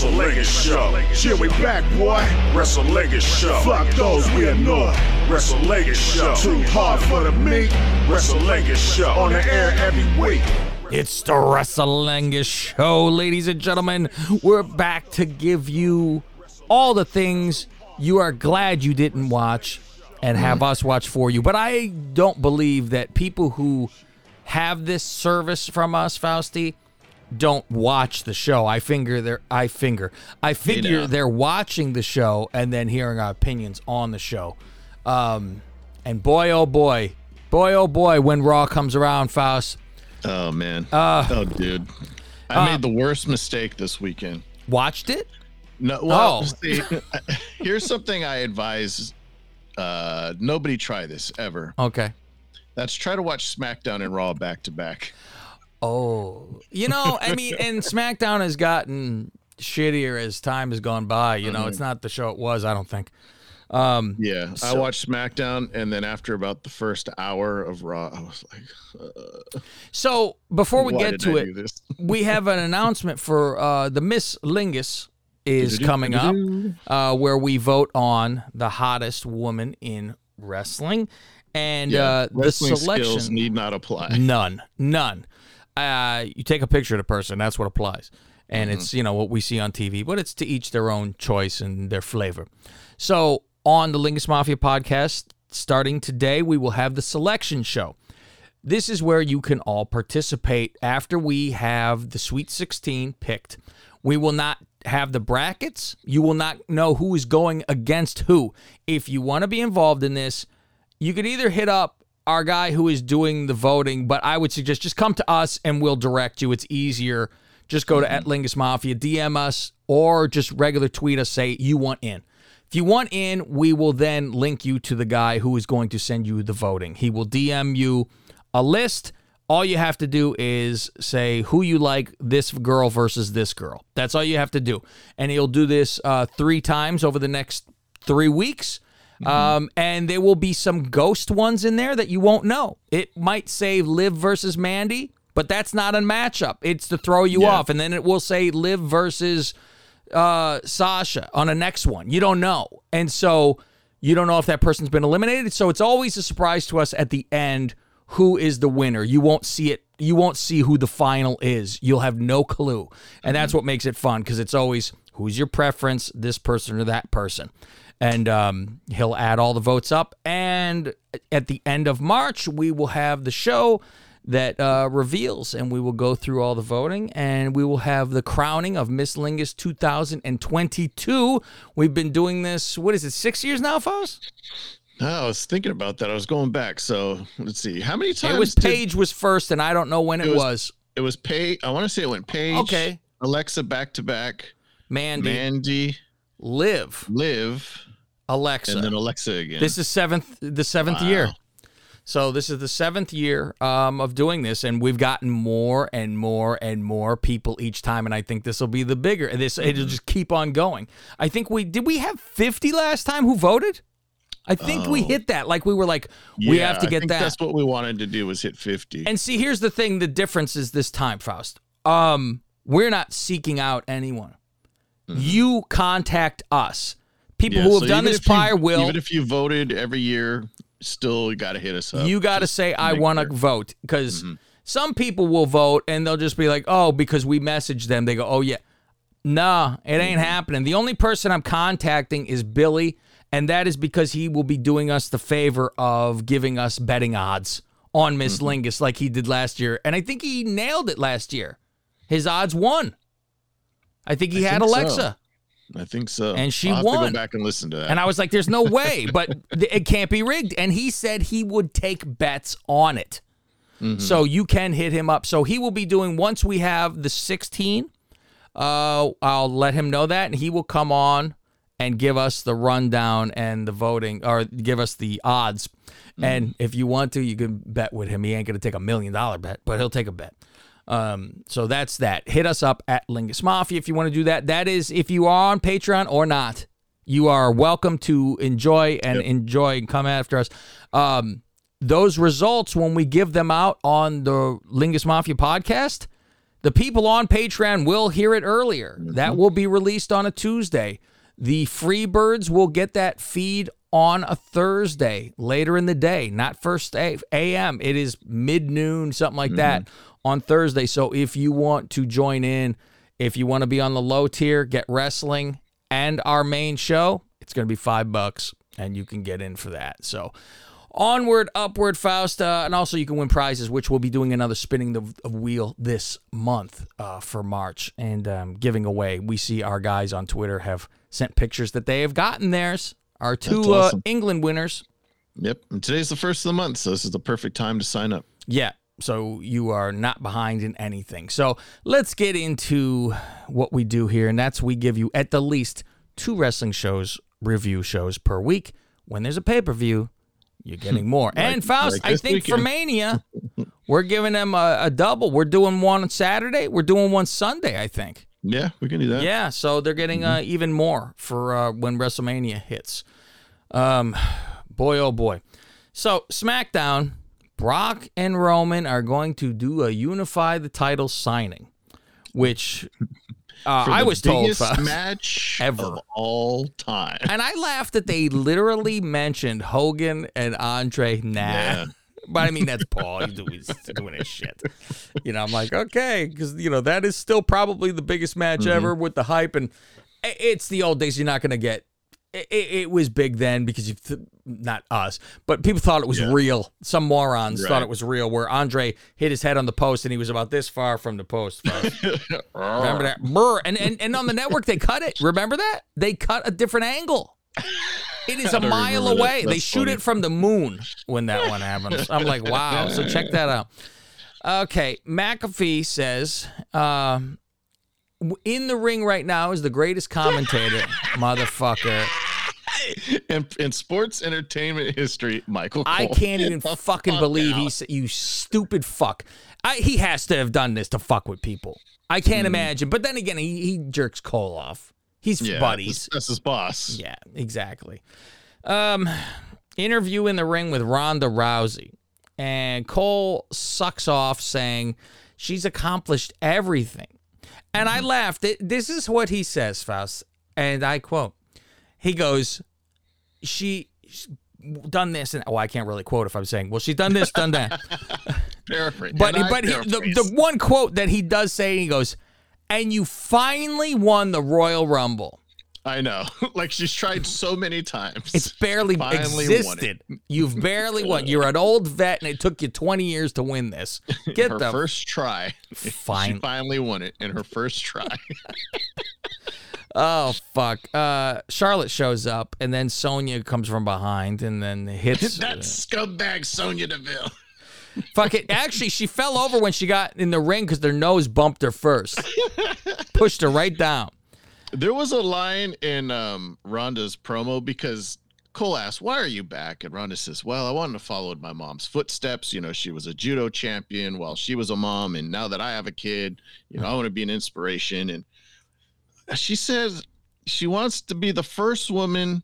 WrestleLingus Show. Here we back, boy. Show. Fuck those we Show. Too hard for the meat. WrestleLingus Show. On the air every week. It's the Show, ladies and gentlemen. We're back to give you all the things you are glad you didn't watch and have us watch for you. But I don't believe that people who have this service from us, Fausti, don't watch the show. I figure they're I finger. I figure know. they're watching the show and then hearing our opinions on the show. Um, and boy, oh boy, boy, oh boy, when Raw comes around, Faust, Oh man. Uh, oh dude. I made the worst mistake this weekend. watched it. No, well, Oh. see, here's something I advise uh nobody try this ever. Okay. That's try to watch SmackDown and Raw back to back. Oh, you know, I mean, and SmackDown has gotten shittier as time has gone by. You know, it's not the show it was. I don't think. Um, Yeah, I watched SmackDown and then after about the first hour of Raw, I was like, so before we get to I it, we have an announcement for uh, the Miss Lingus is coming up, uh, where we vote on the hottest woman in wrestling, and Yeah, uh, the selection skills need not apply. None. None. Uh, you take a picture of the person, that's what applies. And it's, you know, what we see on TV, but it's to each their own choice and their flavor. So on the Lingus Mafia podcast, starting today, we will have the selection show. This is where you can all participate after we have the Sweet 16 picked. We will not have the brackets. You will not know who is going against who. If you want to be involved in this, you could either hit up our guy who is doing the voting, but I would suggest just come to us and we'll direct you. It's easier. Just go to at Lingus Mafia, DM us, or just regular tweet us, say you want in. If you want in, we will then link you to the guy who is going to send you the voting. He will DM you a list. All you have to do is say who you like, this girl versus this girl. That's all you have to do. And he'll do this uh, three times over the next three weeks. Um, and there will be some ghost ones in there that you won't know. It might say Liv versus Mandy, but that's not a matchup. It's to throw you Yeah. off. And then it will say Liv versus uh, Sasha on a next one. You don't know. And so you don't know if that person's been eliminated. So it's always a surprise to us at the end who is the winner. You won't see it. You won't see who the final is. You'll have no clue. And that's what makes it fun because it's always who's your preference, this person or that person. And um, he'll add all the votes up. And at the end of March, we will have the show that uh, reveals, and we will go through all the voting, and we will have the crowning of Miss Lingus 2022. We've been doing this. What is it? Six years now? No, I was thinking about that. I was going back. So let's see. How many times It was did- was first, and I don't know when it, It was, was- it was Paige. I want to say it went Paige. Okay. Alexa back to back. Mandy, Mandy, Liv, Live. Alexa. and then Alexa again. This is seventh, the seventh Wow. year. So this is the seventh year um, of doing this, and we've gotten more and more and more people each time, and I think this will be the bigger. This Mm-hmm. it'll just keep on going. I think we did. We have fifty last time who voted. I think we Oh. hit that. Like we were like, we have to I get think that. That's what we wanted to do was hit 50. And see, here's the thing: the difference is this time, Faust. Um, we're not seeking out anyone. You contact us. People Mm-hmm. Yeah, who so have done this if you- prior will. Even if you voted every year, still you got to hit us up. you got to say I want to. Mm-hmm. vote because some people will vote and they'll just be like, "Oh, because we messaged them." They go, "Oh yeah." Nah, it ain't Mm-hmm. happening. The only person I'm contacting is Billy, and that is because he will be doing us the favor of giving us betting odds on Miss Mm-hmm. Lingus like he did last year. And I think he nailed it last year. His odds won. I think he I had think so. Alexa. I think so. And she I'll have To won. go back and listen to that. And I was like, there's no way, but it can't be rigged. And he said he would take bets on it. So you can hit him up. So he will be doing, once we have the 16, uh, I'll let him know that, and he will come on and give us the rundown and the voting, or give us the odds. And if you want to, you can bet with him. He ain't going to take a million dollar bet, but he'll take a bet. Um, so that's that. Hit us up at Lingus Mafia if you want to do that. That is if you are on Patreon or not. You are welcome to enjoy and enjoy and come after us. Um, those results, when we give them out on the Lingus Mafia podcast, The people on Patreon will hear it earlier. That will be released on a Tuesday. The free birds will get that feed on a Thursday later in the day, not first a.m. It is mid noon, something like that on Thursday. So if you want to join in, if you want to be on the low tier, get wrestling and our main show, it's going to be five bucks and you can get in for that. So onward, upward, Faust, uh, and also you can win prizes, which we'll be doing another spinning the of wheel this month uh, for March and um, giving away. We see our guys on Twitter have sent pictures that they have gotten theirs. Our two That's uh. England winners. Yep. And today's the first of the month, so this is the perfect time to sign up. Yeah. So you are not behind in anything. So let's get into what we do here, and that's we give you at the least two wrestling shows, review shows per week. When there's a pay per view, you're getting more. and Faust, like I think for. Mania, we're giving them a, a double. We're doing one on Saturday. We're doing one Sunday. I think. Yeah, we can do that. Yeah, so they're getting uh, even more for uh, when WrestleMania hits. Um, boy, oh boy. So SmackDown, Brock and Roman are going to do a unify the title signing, which uh, I was told, match ever. of all time. and I laughed that they literally mentioned Hogan and Andre. Nah. Yeah. But I mean, that's Paul. He's doing, he's doing his shit. You know, I'm like, okay, because, you know, that is still probably the biggest match Mm-hmm. ever with the hype. And it's the old days. You're not going to get. It, it was big then because you, th- not us, but people thought it was Yeah. real. Some morons thought it was real. Where Andre hit his head on the post and he was about this far from the post. Remember that? And, and and on the network they cut it. Remember that? They cut a different angle. It is a mile remember that. away. They shoot funny. it from the moon when that one happens. I'm like, wow. So check that out. Okay, McAfee says, w- in the ring right now is the greatest commentator, motherfucker. in, in sports entertainment history, Michael Cole. I can't even fucking fuck believe out. he said, you stupid fuck. I, he has to have done this to fuck with people. I can't hmm. imagine. But then again, he, he jerks Cole off. He's yeah, buddies. That's, his boss. Yeah, exactly. Um, interview in the ring with Ronda Rousey, and Cole sucks off saying she's accomplished everything, and I laughed. This is what he says, Faust, and I quote. He goes, "She." she's Done this and oh, I can't really quote if I'm saying. Well, she's done this, done that. Paraphrase. But but he, the the one quote that he does say, he goes, "And you finally won the Royal Rumble." I know. like she's tried so many times. It's barely Finally won it. existed. You've barely won. You're an old vet, and it took you 20 years to win this. Get her the first try. Fine. She finally won it in her first try. oh fuck. Uh, Charlotte shows up, and then Sonya comes from behind, and then hits. that scumbag Sonya Deville. Fuck it. Actually, she fell over when she got in the ring because their nose bumped her first. Pushed her right down. There was a line in um, Ronda's promo because Cole asked, Why are you back? And Rhonda says, Well, I wanted to follow in my mom's footsteps. You know, she was a judo champion while she was a mom. And now that I have a kid, you know, I want to be an inspiration. And she says she wants to be the first woman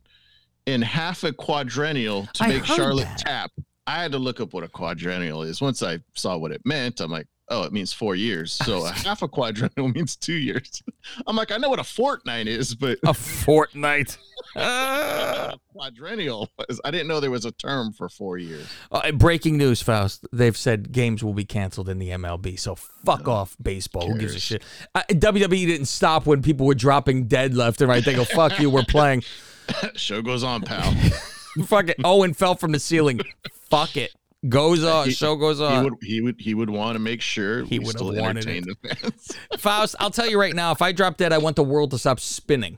in half a quadrennial to I make Charlotte that. tap. I had to look up what a quadrennial is. Once I saw what it meant, I'm like, oh, it means four years. So a half a quadrennial means two years. I'm like, I know what a fortnight is, but A fortnight. Ah. quadrennial was, I didn't know there was a term for four years. Uh, breaking news, Faust. They've said games will be canceled in the MLB. So fuck off, baseball. Who gives a shit? Uh, WWE didn't stop when people were dropping dead left and right. They go, fuck you, we're playing. Show goes on, pal. Fuck it. Owen fell from the ceiling. Fuck it. Goes on. He- Show goes he on. would he would he would want to make sure He we would still entertain the fans. Faust, I'll tell you right now, if I drop dead, I want the world to stop spinning.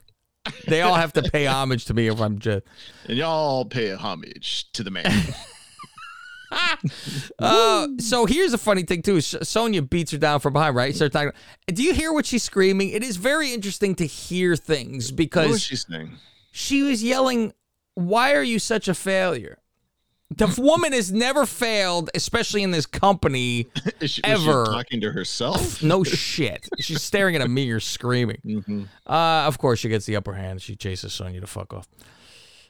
They all have to pay homage to me if I'm just. and y'all pay homage to the man. Uh, so here's a funny thing too. S- Sonya beats her down from behind, right? Start talking. Do you hear what she's screaming? It is very interesting to hear things what was because she saying? she was yelling, "Why are you such a failure?" The woman has never failed, especially in this company. Is she, was she Ever. talking to herself? No shit. She's staring at a mirror, screaming. Mhm. Uh, of course, she gets the upper hand. She chases Sonya to fuck off.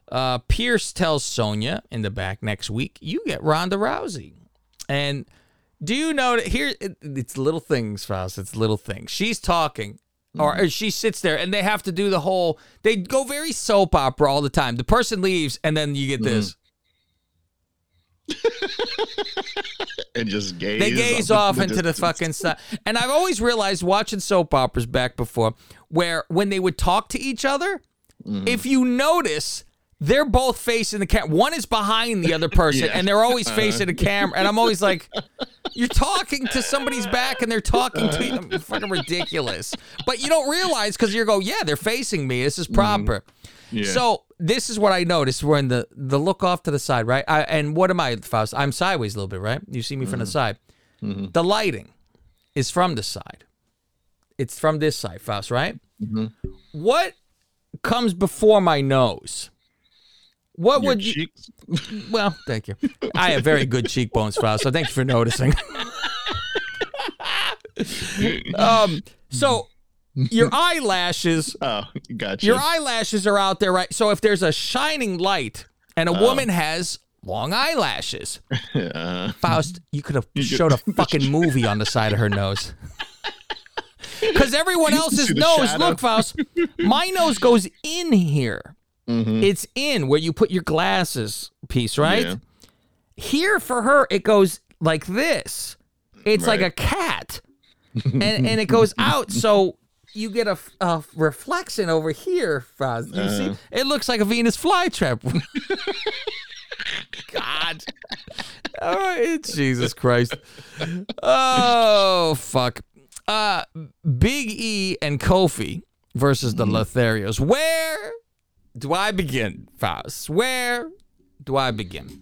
Uh, Pearce tells Sonya in the back next week, "You get Ronda Rousey," and Do you know that here it, it's little things, Faust. It's little things. She's talking. Or, or she sits there and they have to do the whole they go very soap opera all the time. The person leaves and then you get this. and just gaze. They gaze off off into the fucking stuff. And I've always realized watching soap operas back before, where when they would talk to each other, Mm-hmm. if you notice, they're both facing the camera. One is behind the other person, Yeah. And they're always facing the camera. And I'm always like, you're talking to somebody's back, and they're talking to you. Fucking ridiculous. But you don't realize because you go, yeah, they're facing me. This is mm-hmm. proper. Mm-hmm. Yeah. So this is what I noticed. We're in the the look off to the side, right? I, and what am I, Faust? I'm sideways a little bit, right? You see me from the mm-hmm. side. Mm-hmm. The lighting is from the side. It's from this side, Faust, right? What comes before my nose? What Your would you? cheeks. Well, thank you. I have very good cheekbones, Faust. So thank you for noticing. um. So your eyelashes Oh, gotcha. your eyelashes are out there, right? So if there's a shining light and a woman has long eyelashes, Uh, Faust, you could have showed a fucking movie on the side of her nose. Because everyone else's nose, shadow? look, Faust, my nose goes in here. Mhm. It's in where you put your glasses piece, right? Yeah. Here for her, it goes like this. It's like a cat, and and it goes out. So you get a, a reflection over here. You see, Uh-huh. it looks like a Venus flytrap. God. Oh, Jesus Christ. Oh, fuck. Uh, Big E and Kofi versus the Lotharios. Where do I begin, Faust? Where do I begin?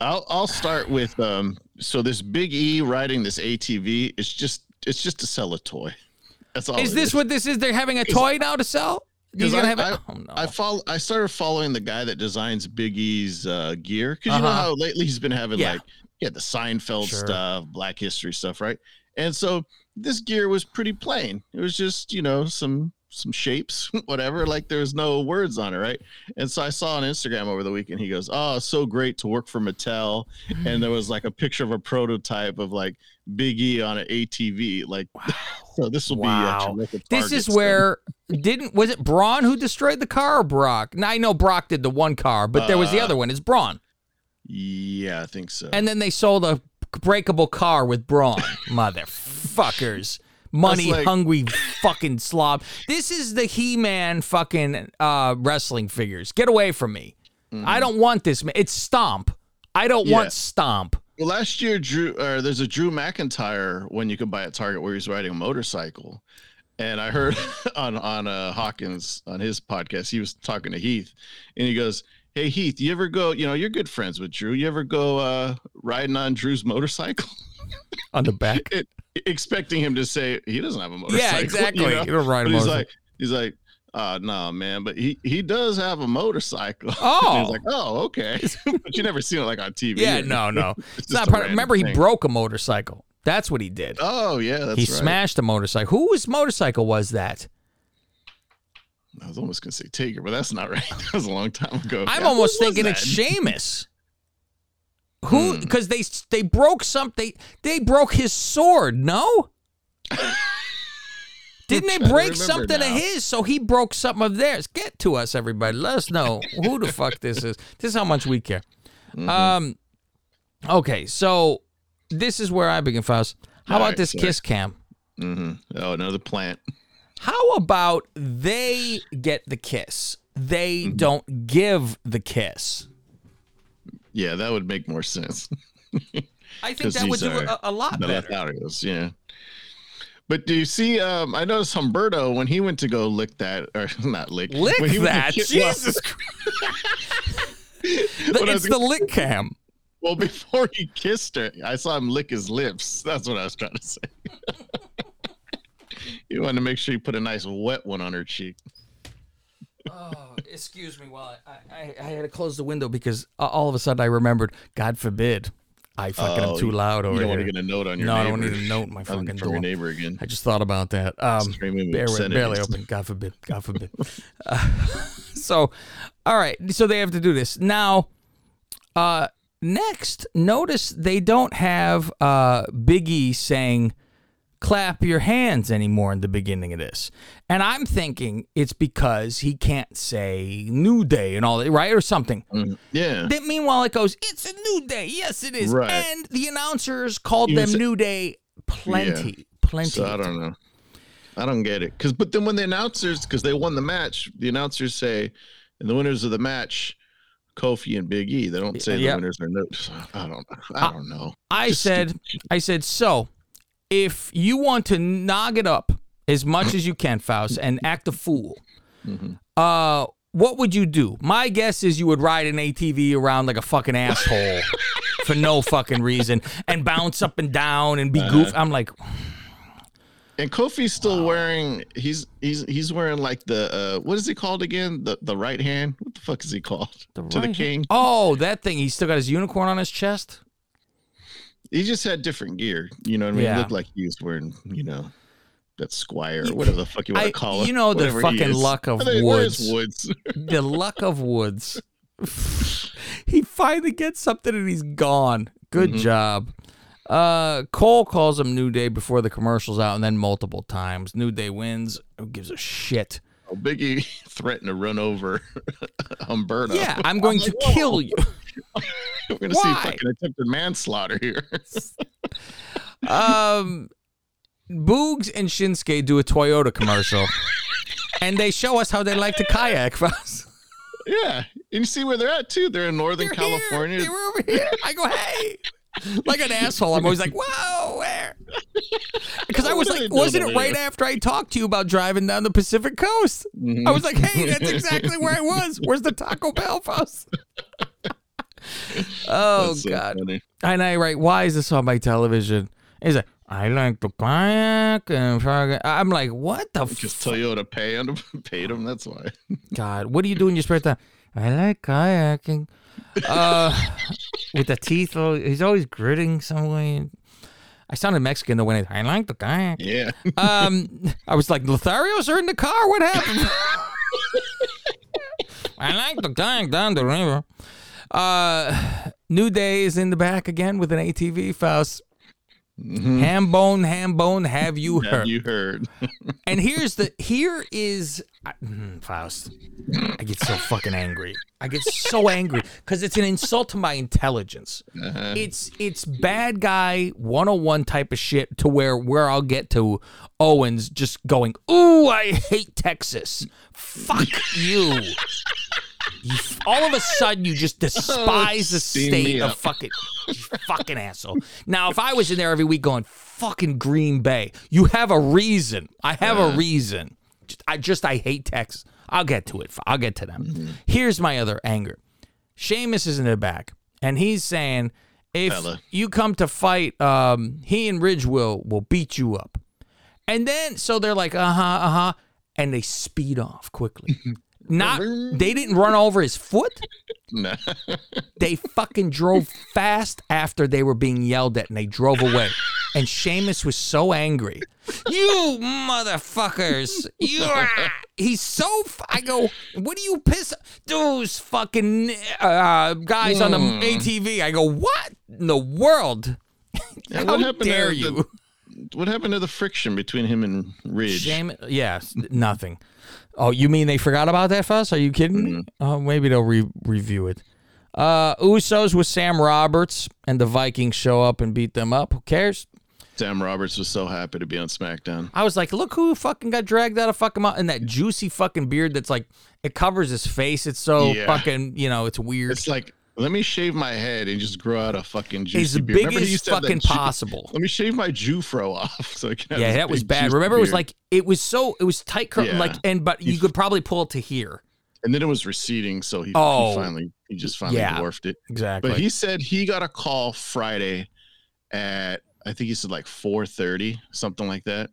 I'll I'll start with um. So this Big E riding this ATV is just it's just to sell a toy. That's all. Is this what this is? They're having a toy now to sell? He's I, have I, oh, no. I follow. I started following the guy that designs Big E's uh, gear because you know Uh-huh. how lately he's been having Yeah. like yeah the Seinfeld Sure. stuff, Black History stuff, right? And so this gear was pretty plain. It was just you know some some shapes, whatever. Like there's no words on it, right? And so I saw on Instagram over the weekend. He goes, "Oh, so great to work for Mattel," and there was like a picture of a prototype of like Big E on an ATV. Like, so this will Wow. be a This is where didn't was it Braun who destroyed the car or Brock? Now I know Brock did the one car, but there was the Uh, other one. It's Braun. Yeah, I think so. And then they sold a breakable car with Braun. Motherfuckers. Money like- hungry fucking slob. This is the He Man fucking uh, wrestling figures. Get away from me. I don't want this. man. It's Stomp. I don't Mm-hmm. Yeah. want Stomp. Well, last year, Drew, or there's a Drew McIntyre when you could buy at Target where he's riding a motorcycle, and I heard on on uh, Hawkins on his podcast he was talking to Heath, and he goes, "Hey Heath, you ever go? You know, you're good friends with Drew. You ever go uh, riding on Drew's motorcycle?" On the back. It, expecting him to say he doesn't have a motorcycle. Yeah, exactly. You know? You don't ride a But he's motorcycle. like, he's like, uh, no, man, but he he does have a motorcycle. Oh. he's like, oh, okay, but you never seen it like on TV. Yeah, no, no. It's not part, remember, he broke a motorcycle. That's what he did. Oh yeah, that's he right. smashed a motorcycle. Whose motorcycle was that? I was almost gonna say Taker, but that's not right. That was a long time ago. I'm Yeah, almost thinking it's that? Who? Hmm. Because they they broke something. They broke his sword. No. Didn't they break something of his? So he broke something of theirs. Get to us, everybody. Let us know who the fuck this is. This is how much we care. Mm-hmm. Um. Okay, so this is where I begin, Faust. How All about right, this sorry. kiss cam? Mm-hmm. Oh, another plant. How about they get the kiss? They Mm-hmm. don't give the kiss. Yeah, that would make more sense. I think that would do a, a lot the better. Lotharios, yeah. But do you see? Um, I noticed Humberto when he went to go lick that, or not lick, Lick when he that, Jesus Christ! I it's the lick cam. Well, before he kissed her, I saw him lick his lips. That's what I was trying to say. he wanted to make sure he put a nice wet one on her cheek. Oh, excuse me while I, I, I had to close the window because uh, all of a sudden I remembered, God forbid, I fucking am Oh, too loud over you don't here. want to get a note on your no, I neighbor. don't need a note in my from fucking from your neighbor again. I just thought about that. Um, Screaming bare, obscenities. barely open. God forbid. God forbid. Uh, so, all right. So they have to do this now. Uh, next, notice they don't have uh, Biggie saying "clap your hands" anymore in the beginning of this, and I'm thinking it's because he can't say "New Day" and all that, right, or something. Mm-hmm. Yeah. Then meanwhile, it goes, "It's a new day." Yes, it is. Right. And the announcers called Even them "New Day" plenty, plenty. So I don't know. I don't get it. Cause but then when the announcers, because they won the match, the announcers say, and the winners of the match, Kofi and Big E. They don't say Yeah. the winners are no. I don't. I don't know. I Just said. I said, so if you want to nog it up as much as you can, Faust, and act a fool, Mm-hmm. uh, what would you do? My guess is you would ride an ATV around like a fucking asshole for no fucking reason and bounce up and down and be Uh-huh. goof. I'm like, And Kofi's still wearing. He's he's he's wearing like the uh what is he called again? The the right hand. What the fuck is he called? to the right king. oh, that thing. He's still got his unicorn on his chest. He just had different gear. You know what I mean? Yeah. It looked like he was wearing. You know. That squire, or whatever the fuck you want to call it. you know the fucking luck of I is Woods. Woods. the luck of Woods. he finally gets something and he's gone. Good Mm-hmm. job. Uh, Cole calls him New Day before the commercials out, and then multiple times. New Day wins. Who gives a shit? Oh, Biggie threatened to run over Humberto. Yeah, I'm going to kill you. We're gonna see Why? fucking attempted manslaughter here. Um, Boogs and Shinsuke do a Toyota commercial, and they show us how they like to kayak. Us. Yeah, and you see where they're at too. They're in Northern They're here. California. They were over here. I go, hey. Like an asshole. I'm always like, whoa, where? Because I was like, wasn't it right after I talked to you about driving down the Pacific coast? I was like, hey, that's exactly where I was. Where's the Taco Bell house? oh, so God. funny. And I write, why is this on my television? He's like, I like to kayak and I'm like, what the Because fuck? Toyota pay him, paid him. That's why. God, what do you do in your spare time? I like kayaking. Uh, with the teeth, he's always gritting some way. I sounded Mexican though when I, I like the kayak. Yeah. Um, I was like, Lotharios are in the car. What happened? I like the kayak down the river. Uh, New Day is in the back again with an ATV. Faust. Ham bone, ham bone. Have you Have heard? you heard? And here's the here is I- mm, Faust. I get so fucking angry. I get so angry because it's an insult to my intelligence. Uh-huh. It's it's bad guy 101 type of shit to where where I'll get to Owens just going, "Ooh, I hate Texas. Fuck you." You all of a sudden, you just despise the state of fucking, fucking asshole. Now, if I was in there every week going, fucking Green Bay, you have a reason. I have a reason. I just, I hate Texas. I'll get to it. I'll get to them. Mm-hmm. Here's my other anger. Sheamus is in the back, and he's saying, if Fella. you come to fight, um, he and Ridge will will beat you up. And then so they're like, uh huh, uh huh, and they speed off quickly. Not they didn't run over his foot. Nah. They fucking drove fast after they were being yelled at, and they drove away. And Sheamus was so angry. You motherfuckers! You, ah." he's so. f- I go. What do you piss? Those fucking uh, guys on the ATV. I go. What in the world? Yeah, How what happened dare to you? The, what happened to the friction between him and Ridge? Shame. Yes, nothing. Oh, you mean they forgot about that fuss? Are you kidding me? Oh, maybe they'll re- review it. Uh, Usos with Sam Roberts and the Vikings show up and beat them up. Who cares? Sam Roberts was so happy to be on SmackDown. I was like, look who fucking got dragged out of fucking mouth and that juicy fucking beard that's like it covers his face. It's so Yeah. fucking you know it's weird. It's like let me shave my head and just grow out a fucking juicy As beard. big Remember he as used to have that fucking Ju- possible. Let me shave my Jufro off so I can have Yeah, that was bad. Remember, it was like it was so it was tight curtain Yeah. like and but you could probably pull it to here. and then it was receding, so he, he Oh. finally he just finally Yeah. dwarfed it. Exactly. But he said he got a call Friday at I think he said like 4:30, something like that.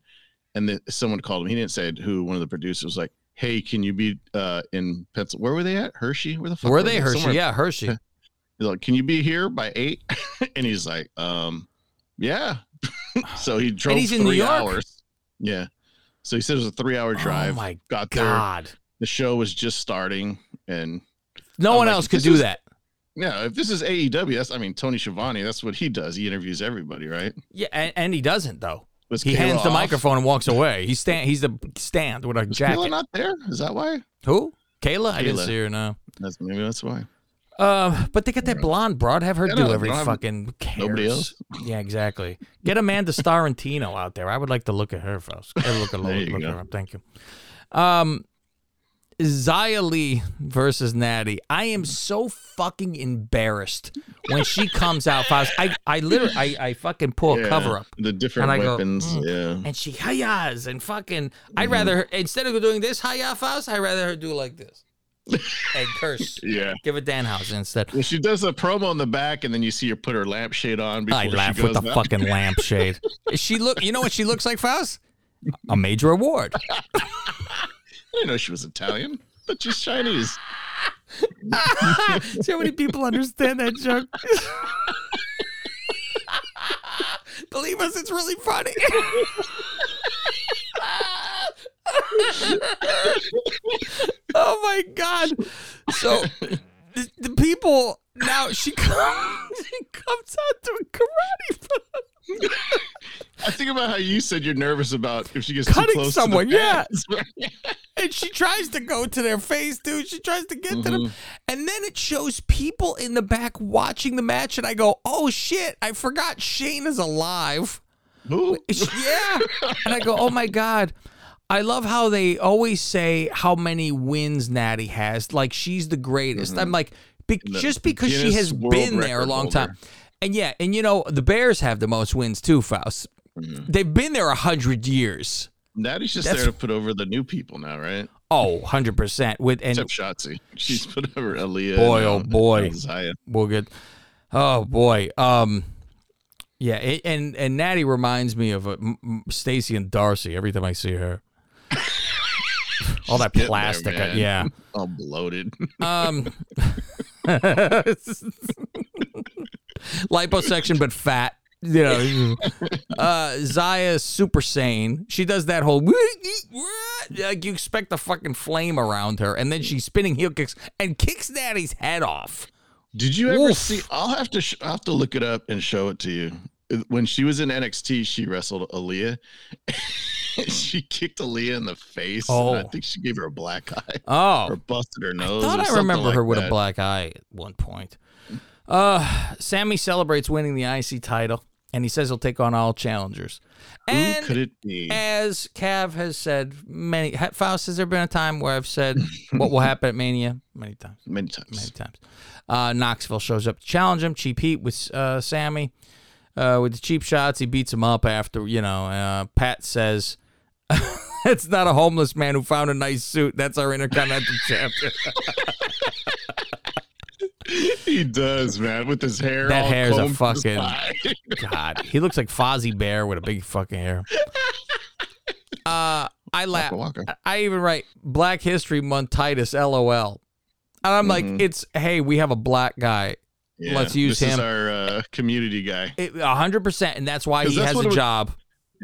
And then someone called him. He didn't say who. One of the producers was like, "Hey, can you be uh in Pencil? Where were they at? Hershey? Where the fuck Were they Hershey? Somewhere- Yeah, Hershey. He's like, "Can you be here by 8? and he's like, "Um, yeah." so he drove three hours. Yeah. So he said it was a three-hour drive. Oh my got there. God. The show was just starting, and No I'm one like, else could do is- that. Yeah, if this is AEW, that's I mean Tony Schiavone. That's what he does. He interviews everybody, right? Yeah, and, and he doesn't though. Was He Kayla hands the microphone and walks away. He's stand. He's the stand with a Was jacket. Kayla not there? Is that why? Who? Kayla? I didn't see her. No. That's maybe that's why. Uh, but they get that blonde broad. Have her Yeah, do no, every fucking cares. nobody else. Yeah, exactly. Get Amanda Starrentino out there. I would like to look at her first. Get a look, at, There look, you look go. her up. Thank you. Um, Xia Li versus Natty. I am so fucking embarrassed when she comes out. I, I literally, I, I fucking pull a Yeah, cover up. The different And I go, weapons. mm. Yeah. and she hayas and fucking. I'd Mm-hmm. rather her, instead of doing this haya Faust, I'd rather her do like this and curse. Yeah. Give a Danhausen instead. Well, she does a promo in the back, and then you see her put her lampshade on before I laugh with the out. fucking lampshade. She look. You know what she looks like, Faust? A major award. I didn't know she was Italian, but she's Chinese. See how many people understand that joke? Believe us, it's really funny. oh my god! So the, the people now she comes she comes out to a karate. I think about how you said you're nervous about if she gets Cutting too close someone, to yeah. and she tries to go to their face, dude. She tries to get to them, Mhm. and then it shows people in the back watching the match, and I go, "Oh shit! I forgot Shane is alive." Who? yeah, and I go, "Oh my god." I love how they always say how many wins Natty has. Like she's the greatest. I'm like, be- just because she has World been there a long holder. time. And yeah, and you know the Bears have the most wins too, Faust. Mhm. They've been there a hundred years. Natty's just That's- there to put over the new people now, right? Oh, 100 percent. With and Except Shotzi. She's put over Aliyah. Boy, and, oh, um, boy. We'll get. Oh boy. Um. Yeah, it, and and Natty reminds me of uh, Stacy and Darcy every time I see her. All that Getting there, plastic. uh, yeah. All bloated. Um. liposuction, but fat. You know, uh, Xia's super sane. She does that whole like you expect a fucking flame around her, and then she's spinning heel kicks and kicks Natty's head off. Did you ever Oof. see? I'll have to. Sh- I'll have to look it up and show it to you. When she was in NXT, she wrestled Aliyah. she kicked Aliyah in the face. and I Oh. think she gave her a black eye Oh, or busted her I nose. thought or I remember like her with a black eye at one point. Uh, Sammy celebrates winning the IC title, and he says he'll take on all challengers. Who And could it be? as Cav has said many, Faust, has there been a time where I've said what will happen at Mania? Many times, Many times. many times. Uh, Knoxville shows up to challenge him. Cheap Heat with uh, Sammy. Uh, with the cheap shots, he beats him up after, you know, uh, Pat says, it's not a homeless man who found a nice suit. That's our Intercontinental champion. He does, man, with his hair. That hair's a combed to the fucking- God, he looks like Fozzie Bear with a big fucking hair. Uh, I laugh. I even write Black History Month Titus LOL. And I'm like, Mhm. it's hey, we have a black guy, Yeah, Let's use this him. Is our uh, community guy, a hundred percent, and that's why he that's has a it job.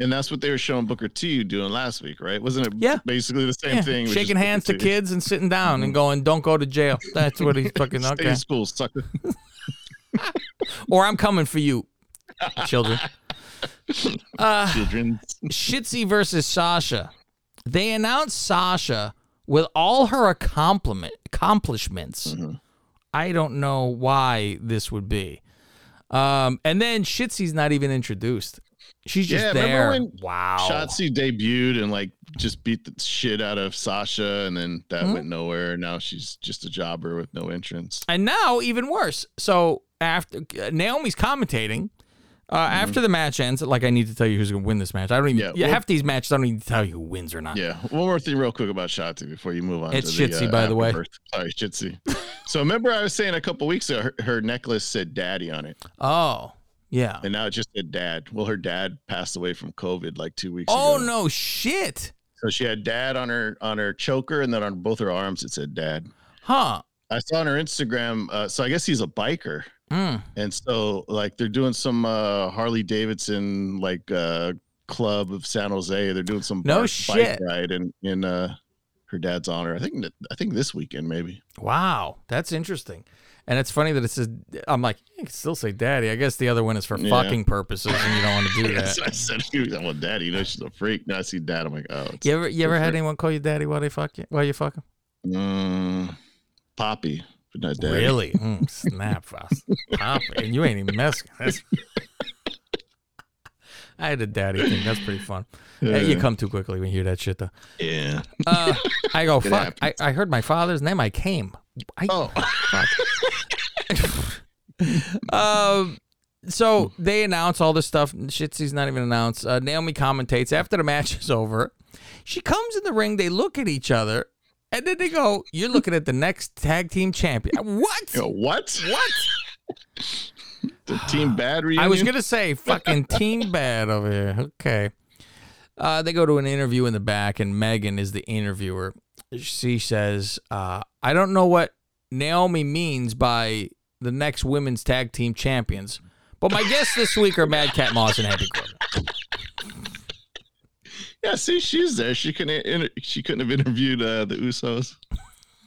And that's what they were showing Booker T doing last week, right? Wasn't it? Yeah. basically the same Yeah, thing. shaking hands to T. kids and sitting down Mm-hmm. and going, "Don't go to jail." That's what he's fucking Stay okay. in school, sucker. Or I'm coming for you, children. Uh, Children. Shitzy versus Sasha. They announced Sasha with all her accomplishment accomplishments. Mhm. I don't know why this would be. Um, and then Shitsy's not even introduced. She's just Yeah, remember when wow. Shotzi debuted and like just beat the shit out of Sasha, and then that Mhm. went nowhere. Now she's just a jobber with no entrance. And now even worse. So after Naomi's commentating, uh, after the match ends, like I need to tell you who's gonna win this match. I don't even. Yeah, Yeah, well- half these matches I don't to tell you who wins or not. Yeah. One more thing, real quick about Shotzi before you move on. It's to the, uh, by the way. Afterbirth. Sorry, Shitzy. so remember, I was saying a couple weeks ago, her, her necklace said "Daddy" on it, Oh, yeah. and now it just said "Dad." Well, her dad passed away from COVID like two weeks ago. Oh ago. no, shit. So she had "Dad" on her on her choker, and then on both her arms it said "Dad." Huh. I saw on her Instagram. Uh, so I guess he's a biker. Mm. And so like they're doing some uh Harley Davidson like uh club of San Jose. They're doing some No bar- shit. bike ride in in uh her dad's honor. I think I think this weekend maybe. Wow, that's interesting. And it's funny that it says, I'm like, you can still say daddy. I guess the other one is for Yeah. fucking purposes and you don't want to do that. I said, "I'm well, daddy." You know, she's a freak. Now I see dad. I'm like, oh, You ever, you ever had anyone call you daddy while they fuck you? While you fuck 'em? mm, Poppy, but not daddy. Really? Mm, snap, Faust. Pop, and you ain't even messing. That's... I had a daddy thing. That's pretty fun. Hey, you come too quickly when you hear that shit, though. Yeah. Uh, I go, fuck. I, I heard my father's name. I came. I, Oh, fuck. um, so they announce all this stuff. Shitsy's not even announced. Uh, Naomi commentates after the match is over. She comes in the ring. They look at each other, and then they go, "You're looking at the next tag team champion." What? you know, what? What? The team bad reunion. I was gonna say fucking team bad over here. Okay. Uh, they go to an interview in the back, and Megan is the interviewer. She says, uh, "I don't know what Naomi means by the next women's tag team champions, but my guests this week are Madcap Moss and Happy Corbin." Yeah, see, she's there. She couldn't. Inter- she couldn't have interviewed uh, the Usos.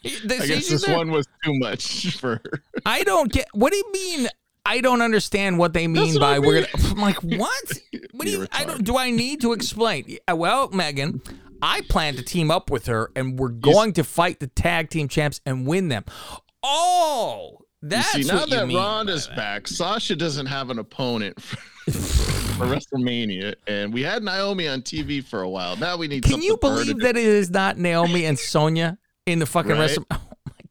They- I guess this there. one was too much for her. I don't get. What do you mean? I don't understand what they mean what by I we're gonna. I'm like, what? What do You're? I don't. Do I need to explain? Well, Megan, I plan to team up with her, and we're going to fight the tag team champs and win them. Oh, that's you see, now that. Ronda's back, Sasha doesn't have an opponent for, for WrestleMania, and we had Naomi on TV for a while. Now we need. Can you for her to believe that it is not Naomi and Sonya in the fucking Right. rest of?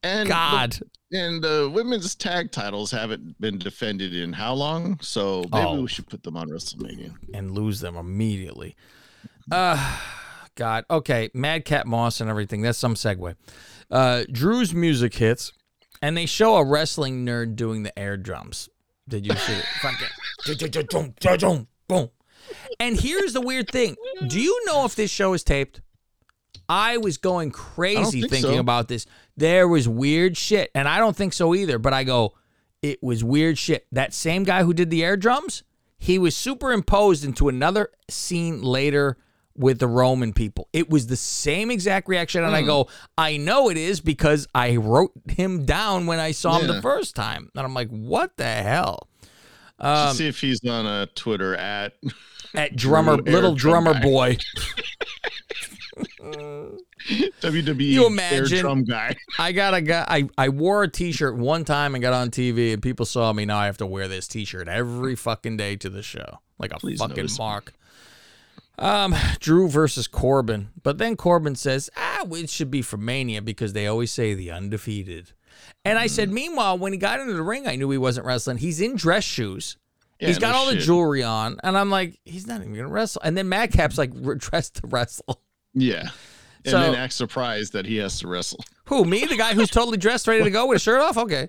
Oh And God. the, and the women's tag titles haven't been defended in how long? So maybe Oh. we should put them on WrestleMania. and lose them immediately. Uh God. Okay, Madcap Moss and everything. That's some segue. Uh Drew's music hits, and they show a wrestling nerd doing the air drums. Did you see it? Fucking boom. And here's the weird thing. Do you know if this show is taped? I was going crazy think thinking so. about this. There was weird shit, and I don't think so either. But I go, it was weird shit. That same guy who did the air drums, he was superimposed into another scene later with the Roman people. It was the same exact reaction, and I go, I know it is because I wrote him down when I saw him the first time, and I'm like, what the hell? Um, see if he's on uh, Twitter at at drummer, little Drum drummer boy. WWE You air imagine- drum guy. I got a guy. I, I wore a T-shirt one time and got on TV, and people saw me. Now I have to wear this T-shirt every fucking day to the show, like a Please fucking mark. Um, Drew versus Corbin, but then Corbin says, "Ah, it should be for Mania because they always say the undefeated." And I said, meanwhile, when he got into the ring, I knew he wasn't wrestling. He's in dress shoes. Yeah, he's got no all the shit. jewelry on, and I'm like, he's not even gonna wrestle. And then Madcap's like dressed to wrestle. Yeah. And So- then act surprised that he has to wrestle. Who me, the guy who's totally dressed, ready to go with a shirt off? Okay.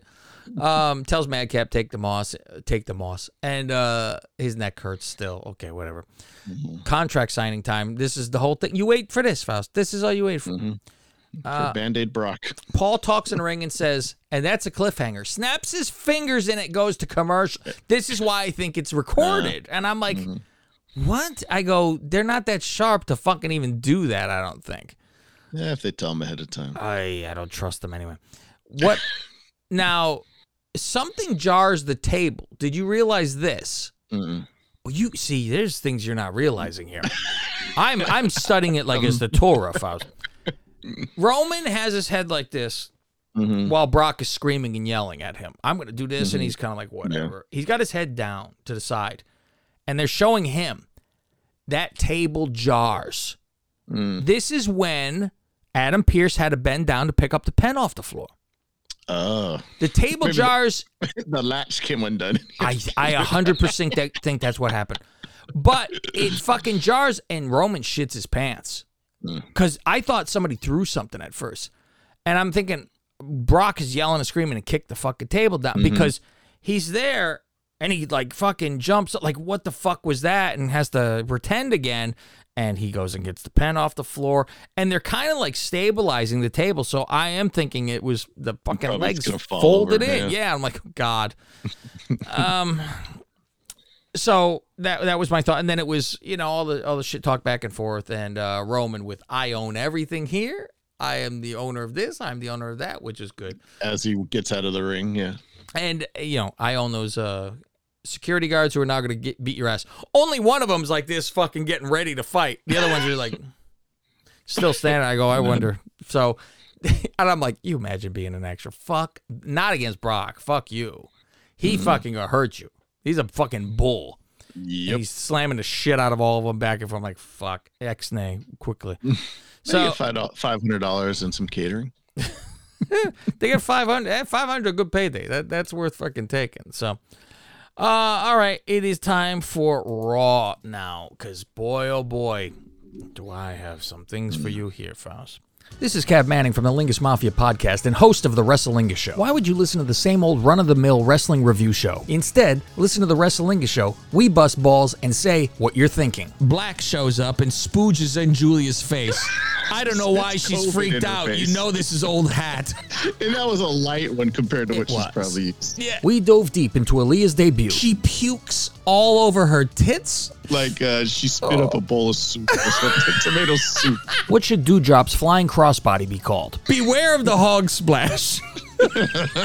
Um, tells Madcap take the moss, take the moss, and uh, his neck hurts still. Okay, whatever. Contract signing time. This is the whole thing. You wait for this, Faust. This is all you wait for. Uh, Band Aid Brock. Paul talks in the ring and says, and that's a cliffhanger. Snaps his fingers and it goes to commercial. This is why I think it's recorded. And I'm like, what? I go, they're not that sharp to fucking even do that. I don't think. Yeah, if they tell them ahead of time. I I don't trust them anyway. What now? Something jars the table. Did you realize this? Mm-mm. Well, you see, there's things you're not realizing here. I'm I'm studying it like it's the Torah, Faust. Roman has his head like this Mhm. while Brock is screaming and yelling at him. I'm going to do this, and he's kind of like, whatever. He's got his head down to the side, and they're showing him that table jars. Mm. This is when Adam Pearce had to bend down to pick up the pen off the floor. Oh, The table Maybe- jars, the latch came undone. I I 100% that- think that's what happened. But it fucking jars, and Roman shits his pants. Hmm. Because I thought somebody threw something at first. And I'm thinking Brock is yelling and screaming and kicked the fucking table down mm-hmm. because he's there and he like fucking jumps like what the fuck was that and has to pretend again and he goes and gets the pen off the floor and they're kind of like stabilizing the table so I am thinking it was the fucking Probably legs folded over, in yeah. yeah I'm like god um so that that was my thought and then it was you know all the all the shit talk back and forth and uh Roman with I own everything here I am the owner of this. I'm the owner of that, which is good. As he gets out of the ring, yeah. And you know, I own those uh, security guards who are now going to beat your ass. Only one of them's like this, fucking getting ready to fight. The other ones are like still standing. I go, I wonder. So, and I'm like, you imagine being an extra? Fuck, not against Brock. Fuck you. He fucking gonna hurt you. He's a fucking bull. Yep. he's slamming the shit out of all of them back and forth. I'm like, fuck, X nay quickly. So so five hundred dollars and some catering. they get 500 eh, 500 a good payday that that's worth fucking taking so uh all right it is time for raw now because boy oh boy do i have some things for you here faust this is Cav Manning from the Lingus Mafia podcast and host of the Wrestlingus Show. Why would you listen to the same old run of the mill wrestling review show? Instead, listen to the Wrestlingus Show. We bust balls and say what you're thinking. Black shows up and spooges in Julia's face. I don't know why It's she's COVID freaked in her out. face. You know this is old hat. And that was a light one compared to what she's was. probably used. Yeah. We dove deep into Aliyah's debut. She pukes all over her tits. Like uh, she spit up a bowl of soup or something, tomato soup. What should Doudrop's flying crossbody be called? Beware of the hog splash.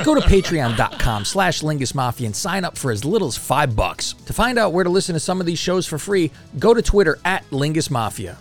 Go to patreon.com slash Lingus Mafia and sign up for as little as five bucks. To find out where to listen to some of these shows for free, go to Twitter at Lingus Mafia.